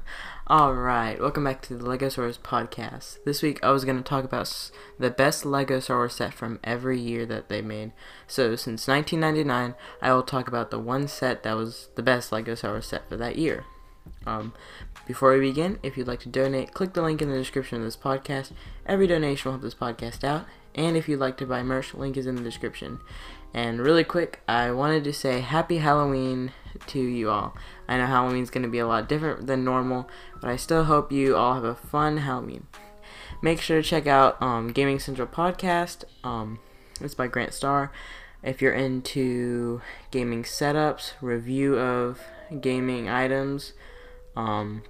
Alright, welcome back to the Lego Star Wars podcast. This week I was going to talk about the best Lego Star Wars set from every year that they made. So, since 1999, I will talk about the one set that was the best Lego Star Wars set for that year. Um, before we begin, if you'd like to donate, click the link in the description of this podcast. Every donation will help this podcast out. And if you'd like to buy merch, link is in the description. And really quick, I wanted to say Happy Halloween to you all. I know Halloween's going to be a lot different than normal, but I still hope you all have a fun Halloween. Make sure to check out um, Gaming Central Podcast. Um, it's by Grant Starr. If you're into gaming setups, review of gaming items, um,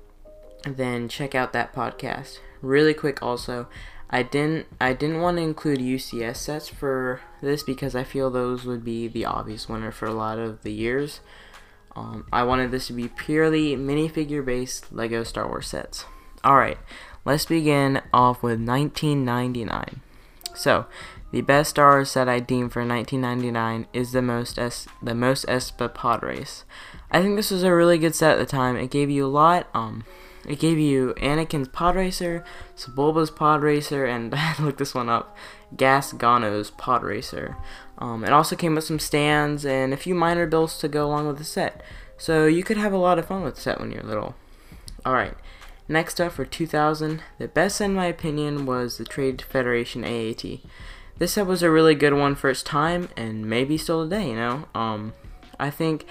then check out that podcast. Really quick, also, I didn't I didn't want to include UCS sets for this because I feel those would be the obvious winner for a lot of the years. Um, I wanted this to be purely minifigure based Lego Star Wars sets. Alright, let's begin off with 1999. So, the best Star Wars set I deem for 1999 is the most es- the Mos Espa pod race. I think this was a really good set at the time. It gave you a lot. Um, it gave you Anakin's pod racer, Sebulba's pod racer, and look this one up. Gasgano's pod racer. Um, it also came with some stands and a few minor builds to go along with the set. So you could have a lot of fun with the set when you're little. Alright, next up for 2000, the best in my opinion was the Trade Federation AAT. This set was a really good one for its time and maybe still today, you know. Um, I think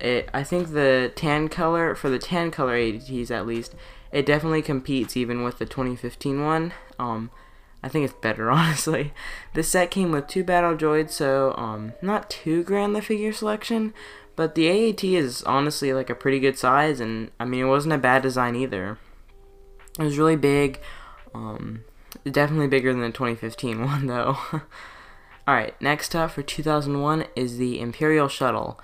it I think the tan color for the tan color AATs at least, it definitely competes even with the 2015 one. Um, I think it's better honestly. This set came with two battle droids, so um, not too grand the figure selection, but the AAT is honestly like a pretty good size, and I mean it wasn't a bad design either. It was really big, um, definitely bigger than the 2015 one though. All right, next up for 2001 is the Imperial Shuttle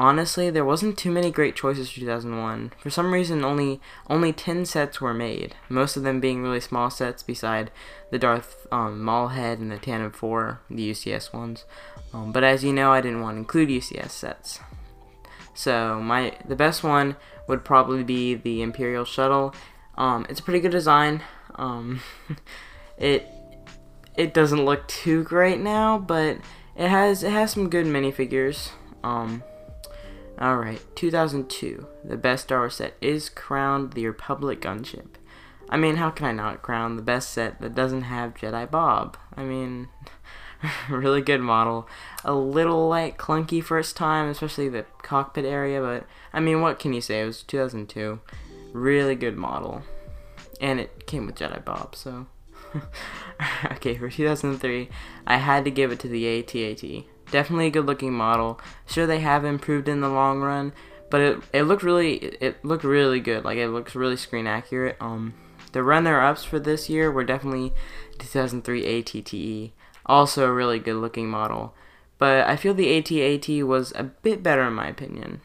honestly, there wasn't too many great choices for 2001. For some reason, only only 10 sets were made, most of them being really small sets beside the Darth um, Maul head and the Tantive 4, the UCS ones. Um, but as you know, I didn't want to include UCS sets. So my the best one would probably be the Imperial Shuttle. Um, it's a pretty good design. Um, it it doesn't look too great now, but it has it has some good minifigures. Um, Alright, 2002. The best Star Wars set is crowned the Republic gunship. I mean, how can I not crown the best set that doesn't have Jedi Bob? I mean, really good model. A little, like, clunky first time, especially the cockpit area, but, I mean, what can you say? It was 2002. Really good model. And it came with Jedi Bob, so... okay, for 2003, I had to give it to the ATAT definitely a good looking model. Sure, they have improved in the long run, but it it looked really it looked really good. Like it looks really screen accurate. Um, the runner ups for this year were definitely 2003 ATTE, also a really good looking model. But I feel the ATAT was a bit better in my opinion.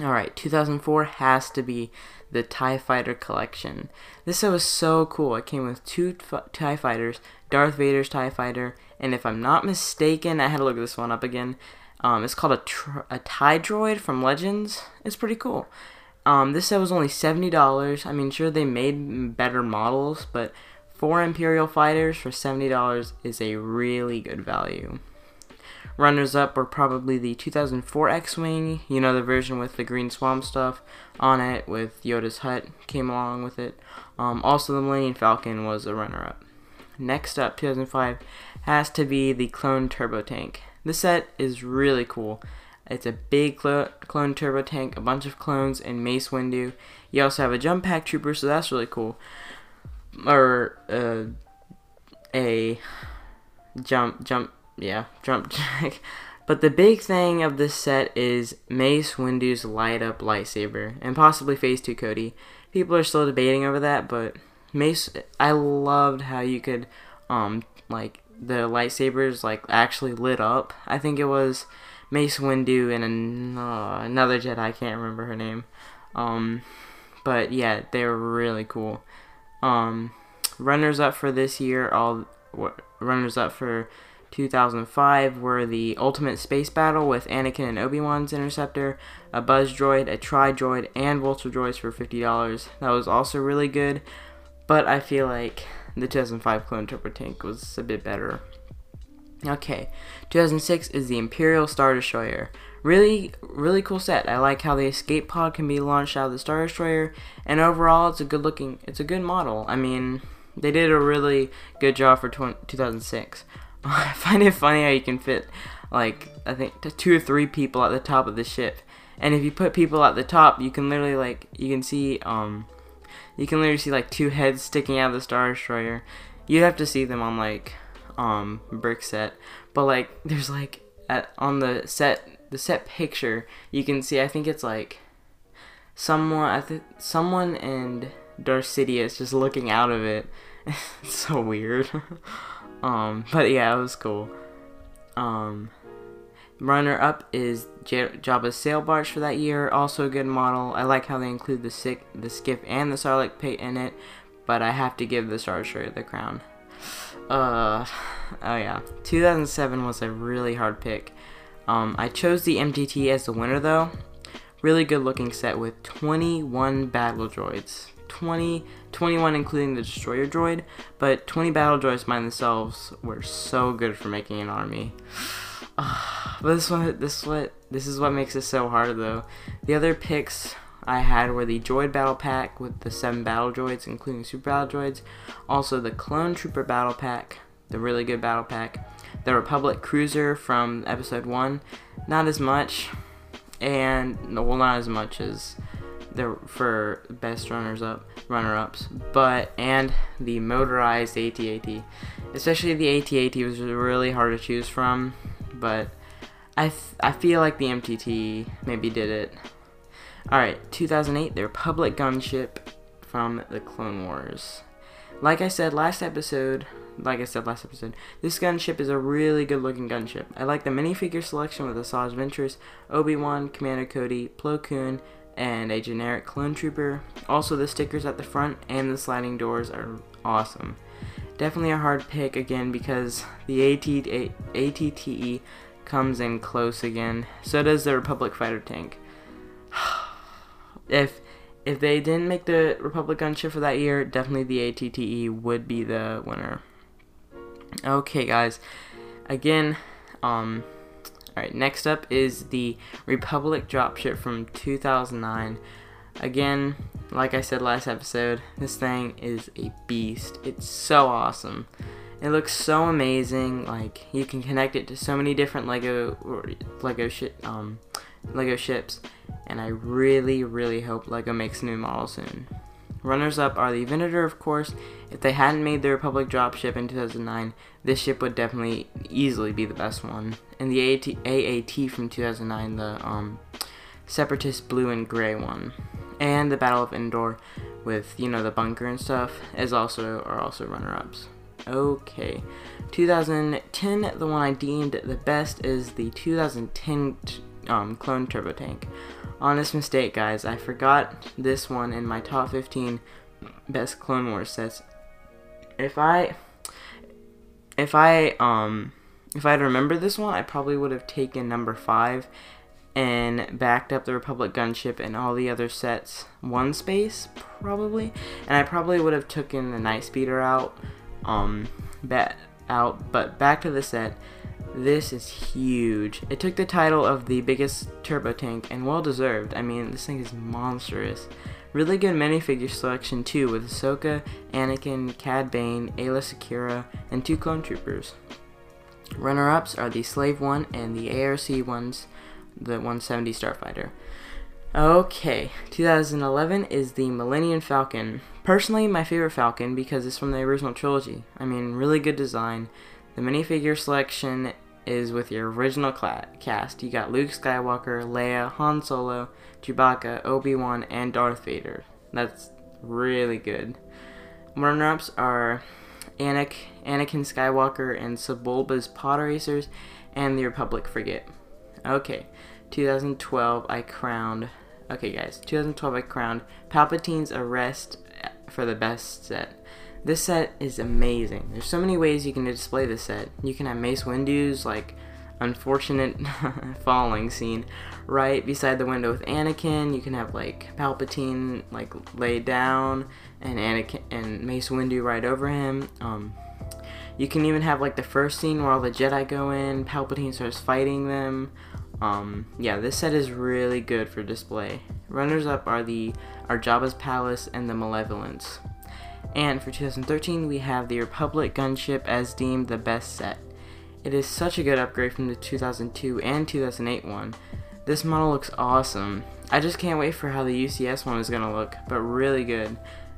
Alright, 2004 has to be the TIE Fighter collection. This set was so cool. It came with two TIE Fighters, Darth Vader's TIE Fighter, and if I'm not mistaken, I had to look this one up again. Um, it's called a, tr- a TIE Droid from Legends. It's pretty cool. Um, this set was only $70. I mean, sure, they made better models, but four Imperial Fighters for $70 is a really good value. Runners up were probably the 2004 X Wing, you know, the version with the green swamp stuff on it, with Yoda's hut came along with it. Um, also, the Millennium Falcon was a runner up. Next up, 2005, has to be the Clone Turbo Tank. This set is really cool. It's a big cl- clone turbo tank, a bunch of clones, and Mace Windu. You also have a jump pack trooper, so that's really cool. Or uh, a jump, jump, yeah, jump jack. But the big thing of this set is Mace Windu's light up lightsaber, and possibly Phase 2 Cody. People are still debating over that, but Mace, I loved how you could, um, like, the lightsabers, like, actually lit up. I think it was Mace Windu and an, uh, another Jedi, I can't remember her name. Um, but yeah, they were really cool. Um, runners up for this year, all runners up for 2005 were the Ultimate Space Battle with Anakin and Obi-Wan's Interceptor, a Buzz Droid, a Tri Droid, and Vulture Droids for $50. That was also really good, but I feel like the 2005 Clone Trooper tank was a bit better. Okay, 2006 is the Imperial Star Destroyer. Really, really cool set. I like how the escape pod can be launched out of the Star Destroyer, and overall, it's a good looking, it's a good model. I mean, they did a really good job for 2006. I find it funny how you can fit like I think two or three people at the top of the ship, and if you put people at the top, you can literally like you can see um you can literally see like two heads sticking out of the Star Destroyer. You'd have to see them on like um Brickset, but like there's like at on the set the set picture you can see I think it's like someone I think someone and Darth Sidious just looking out of it. it's so weird. Um, but yeah, it was cool. Um, runner up is J- Jabba's sail barge for that year. Also a good model. I like how they include the sick, the skiff, and the Sarlacc pit in it. But I have to give the Star Destroyer the crown. Uh, oh yeah. 2007 was a really hard pick. Um, I chose the MTT as the winner though. Really good looking set with 21 battle droids. 20, 21 including the destroyer droid, but 20 battle droids by themselves were so good for making an army. But this one, this what, this is what makes it so hard though. The other picks I had were the Droid Battle Pack with the seven battle droids, including super battle droids. Also the Clone Trooper Battle Pack, the really good battle pack. The Republic Cruiser from Episode One, not as much, and well, not as much as the for best runners up runner ups but and the motorized AT-AT especially the AT-AT was really hard to choose from but I, I feel like the MTT maybe did it alright 2008 the Republic gunship from the Clone Wars like I said last episode like I said last episode, this gunship is a really good looking gunship. I like the minifigure selection with Asajj Ventress, Obi-Wan, Commander Cody, Plo Koon, and a generic clone trooper. Also, the stickers at the front and the sliding doors are awesome. Definitely a hard pick again because the AT ATTE comes in close again. So does the Republic fighter tank. if if they didn't make the Republic gunship for that year, definitely the ATTE would be the winner. Okay, guys. Again, um, Alright, next up is the Republic dropship from 2009. Again, like I said last episode, this thing is a beast. It's so awesome. It looks so amazing. Like you can connect it to so many different Lego Lego shit um Lego ships, and I really really hope Lego makes a new model soon. Runners up are the Venator, of course. If they hadn't made the Republic dropship in 2009, this ship would definitely easily be the best one. And the AAT, AAT from 2009, the um, Separatist blue and gray one, and the Battle of Endor with you know the bunker and stuff is also are also runner-ups. Okay, 2010, the one I deemed the best is the 2010 um, Clone Turbo Tank. Honest mistake, guys. I forgot this one in my top 15 best Clone Wars sets. If I, if I, um, if I'd remembered this one, I probably would have taken number five and backed up the Republic gunship and all the other sets one space probably, and I probably would have taken the Night Speeder out, um, bet out. But back to the set. This is huge. It took the title of the biggest turbo tank, and well deserved. I mean, this thing is monstrous. Really good minifigure selection too, with Ahsoka, Anakin, Cad Bane, Aayla Secura, and two clone troopers. Runner-ups are the Slave one and the ARC ones, the 170 Starfighter. Okay, 2011 is the Millennium Falcon. Personally, my favorite Falcon because it's from the original trilogy. I mean, really good design. The minifigure selection is with your original cast. You got Luke Skywalker, Leia, Han Solo, Chewbacca, Obi-Wan, and Darth Vader. That's really good. Runner-ups are Anakin, Anakin Skywalker and Sebulba's Pod Racers, and the Republic Frigate. Okay, 2012 I crowned. Okay, guys, 2012 I crowned Palpatine's Arrest for the best set. This set is amazing. There's so many ways you can display this set. You can have Mace Windu's like unfortunate falling scene right beside the window with Anakin. You can have like Palpatine like laid down and Anakin and Mace Windu right over him. Um, you can even have like the first scene where all the Jedi go in, Palpatine starts fighting them. Um, yeah, this set is really good for display. Runners up are the are Jabba's Palace and the Malevolence. And for 2013, we have the Republic gunship as deemed the best set. It is such a good upgrade from the 2002 and 2008 one. This model looks awesome. I just can't wait for how the UCS one is going to look, but really good.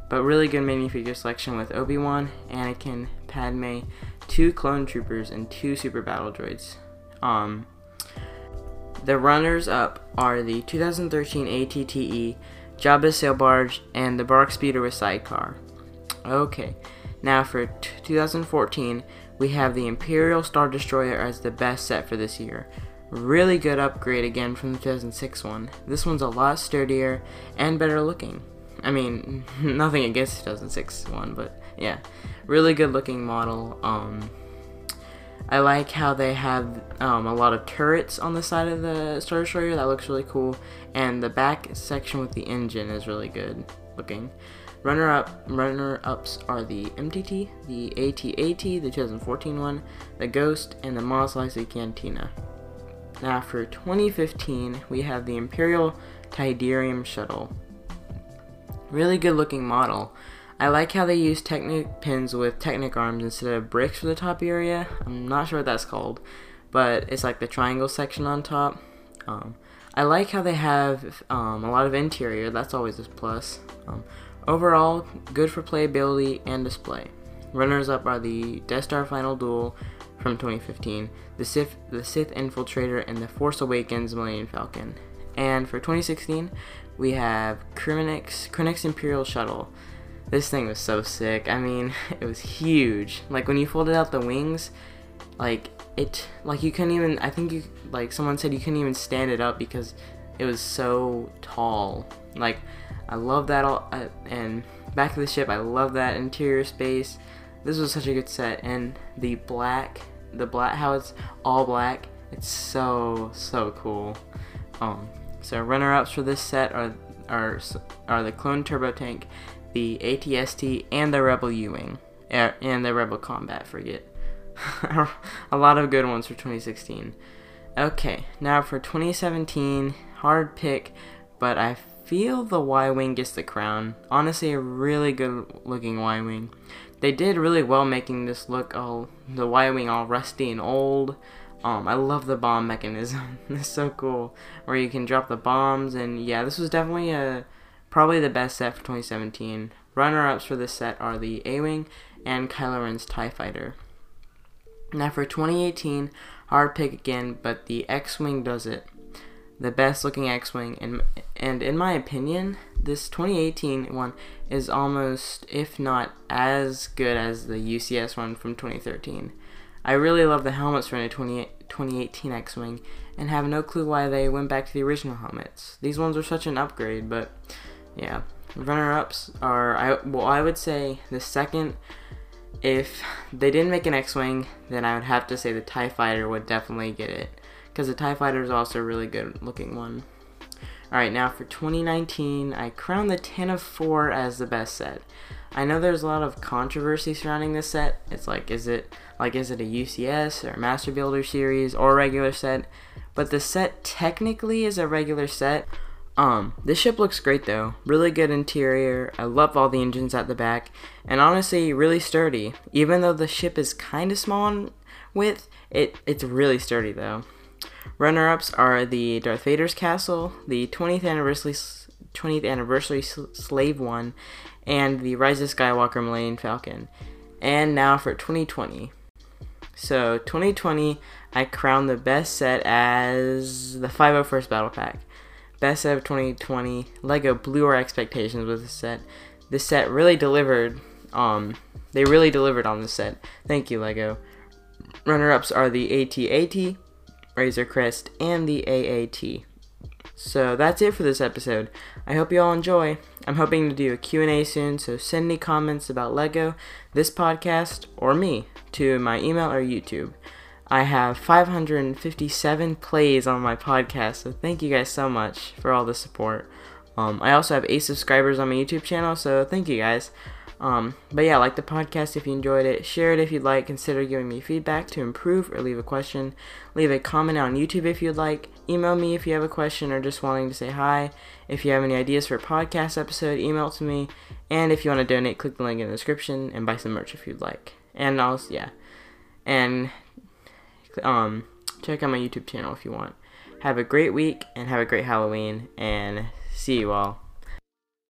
But really good minifigure selection with Obi-Wan, Anakin, Padme, two clone troopers, and two super battle droids. Um, the runners up are the 2013 ATTE, Jabba's Sail Barge, and the BARC Speeder with Sidecar. Okay, now for 2014, we have the Imperial Star Destroyer as the best set for this year. Really good upgrade again from the 2006 one. This one's a lot sturdier and better looking. I mean, nothing against the 2006 one, but yeah, really good looking model. Um, I like how they have um, a lot of turrets on the side of the Star Destroyer. That looks really cool, and the back section with the engine is really good looking. Runner up runner ups are the MTT, the AT-AT, the 2014 one, the Ghost, and the Mos Eisley Cantina. Now for 2015, we have the Imperial Tydirium Shuttle. Really good looking model. I like how they use Technic pins with Technic arms instead of bricks for the top area. I'm not sure what that's called, but it's like the triangle section on top. Um, I like how they have um, a lot of interior. That's always a plus. Um, Overall, good for playability and display. Runners up are the Death Star Final Duel from 2015, the Sith, the Sith Infiltrator, and the Force Awakens Millennium Falcon. And for 2016, we have Krennic's, Imperial Shuttle. This thing was so sick. I mean, it was huge. Like when you folded out the wings, like it, like you couldn't even. I think you, like someone said, you couldn't even stand it up because it was so tall. Like I love that all, uh, and back of the ship, I love that interior space. This was such a good set, and the black, the black, how it's all black, it's so so cool. Um, so runner-ups for this set are are are the Clone Turbo Tank, the ATST, and the Rebel U-wing, and the Rebel Combat Frigate. a lot of good ones for 2016. Okay, now for 2017, hard pick, but I feel the Y-Wing gets the crown. Honestly, a really good looking Y-Wing. They did really well making this look all, the Y-Wing all rusty and old. Um, I love the bomb mechanism. it's so cool. Where you can drop the bombs and yeah, this was definitely a, probably the best set for 2017. Runner-ups for this set are the A-Wing and Kylo Ren's TIE Fighter. Now for 2018, hard pick again, but the X-Wing does it the best looking X-Wing and and in my opinion this 2018 one is almost if not as good as the UCS one from 2013. I really love the helmets from the 20, 2018 X-Wing and have no clue why they went back to the original helmets. These ones are such an upgrade, but yeah. Runner-ups are I well I would say the second if they didn't make an X-Wing, then I would have to say the TIE Fighter would definitely get it because the TIE Fighter is also a really good looking one. Alright, now for 2019, I crowned the Tantive 4 as the best set. I know there's a lot of controversy surrounding this set. It's like, is it like is it a UCS or a Master Builder series or a regular set? But the set technically is a regular set. Um, this ship looks great though. Really good interior. I love all the engines at the back, and honestly, really sturdy. Even though the ship is kind of small in width, it it's really sturdy though. Runner-ups are the Darth Vader's Castle, the 20th anniversary 20th anniversary Slave One, and the Rise of Skywalker Millennium Falcon. And now for 2020. So 2020, I crowned the best set as the 501st Battle Pack. Best of 2020. Lego blew our expectations with this set. This set really delivered. Um, they really delivered on this set. Thank you, Lego. Runner-ups are the AT-AT, Razor Crest, and the AAT. So that's it for this episode. I hope you all enjoy. I'm hoping to do a Q&A soon, so send any comments about Lego, this podcast, or me to my email or YouTube. I have 557 plays on my podcast, so thank you guys so much for all the support. Um, I also have 8 subscribers on my YouTube channel, so thank you guys. Um, but yeah, like the podcast if you enjoyed it. Share it if you'd like. Consider giving me feedback to improve or leave a question. Leave a comment on YouTube if you'd like. Email me if you have a question or just wanting to say hi. If you have any ideas for a podcast episode, email to me. And if you want to donate, click the link in the description and buy some merch if you'd like. And also, yeah. And um, check out my YouTube channel if you want. Have a great week and have a great Halloween and see you all.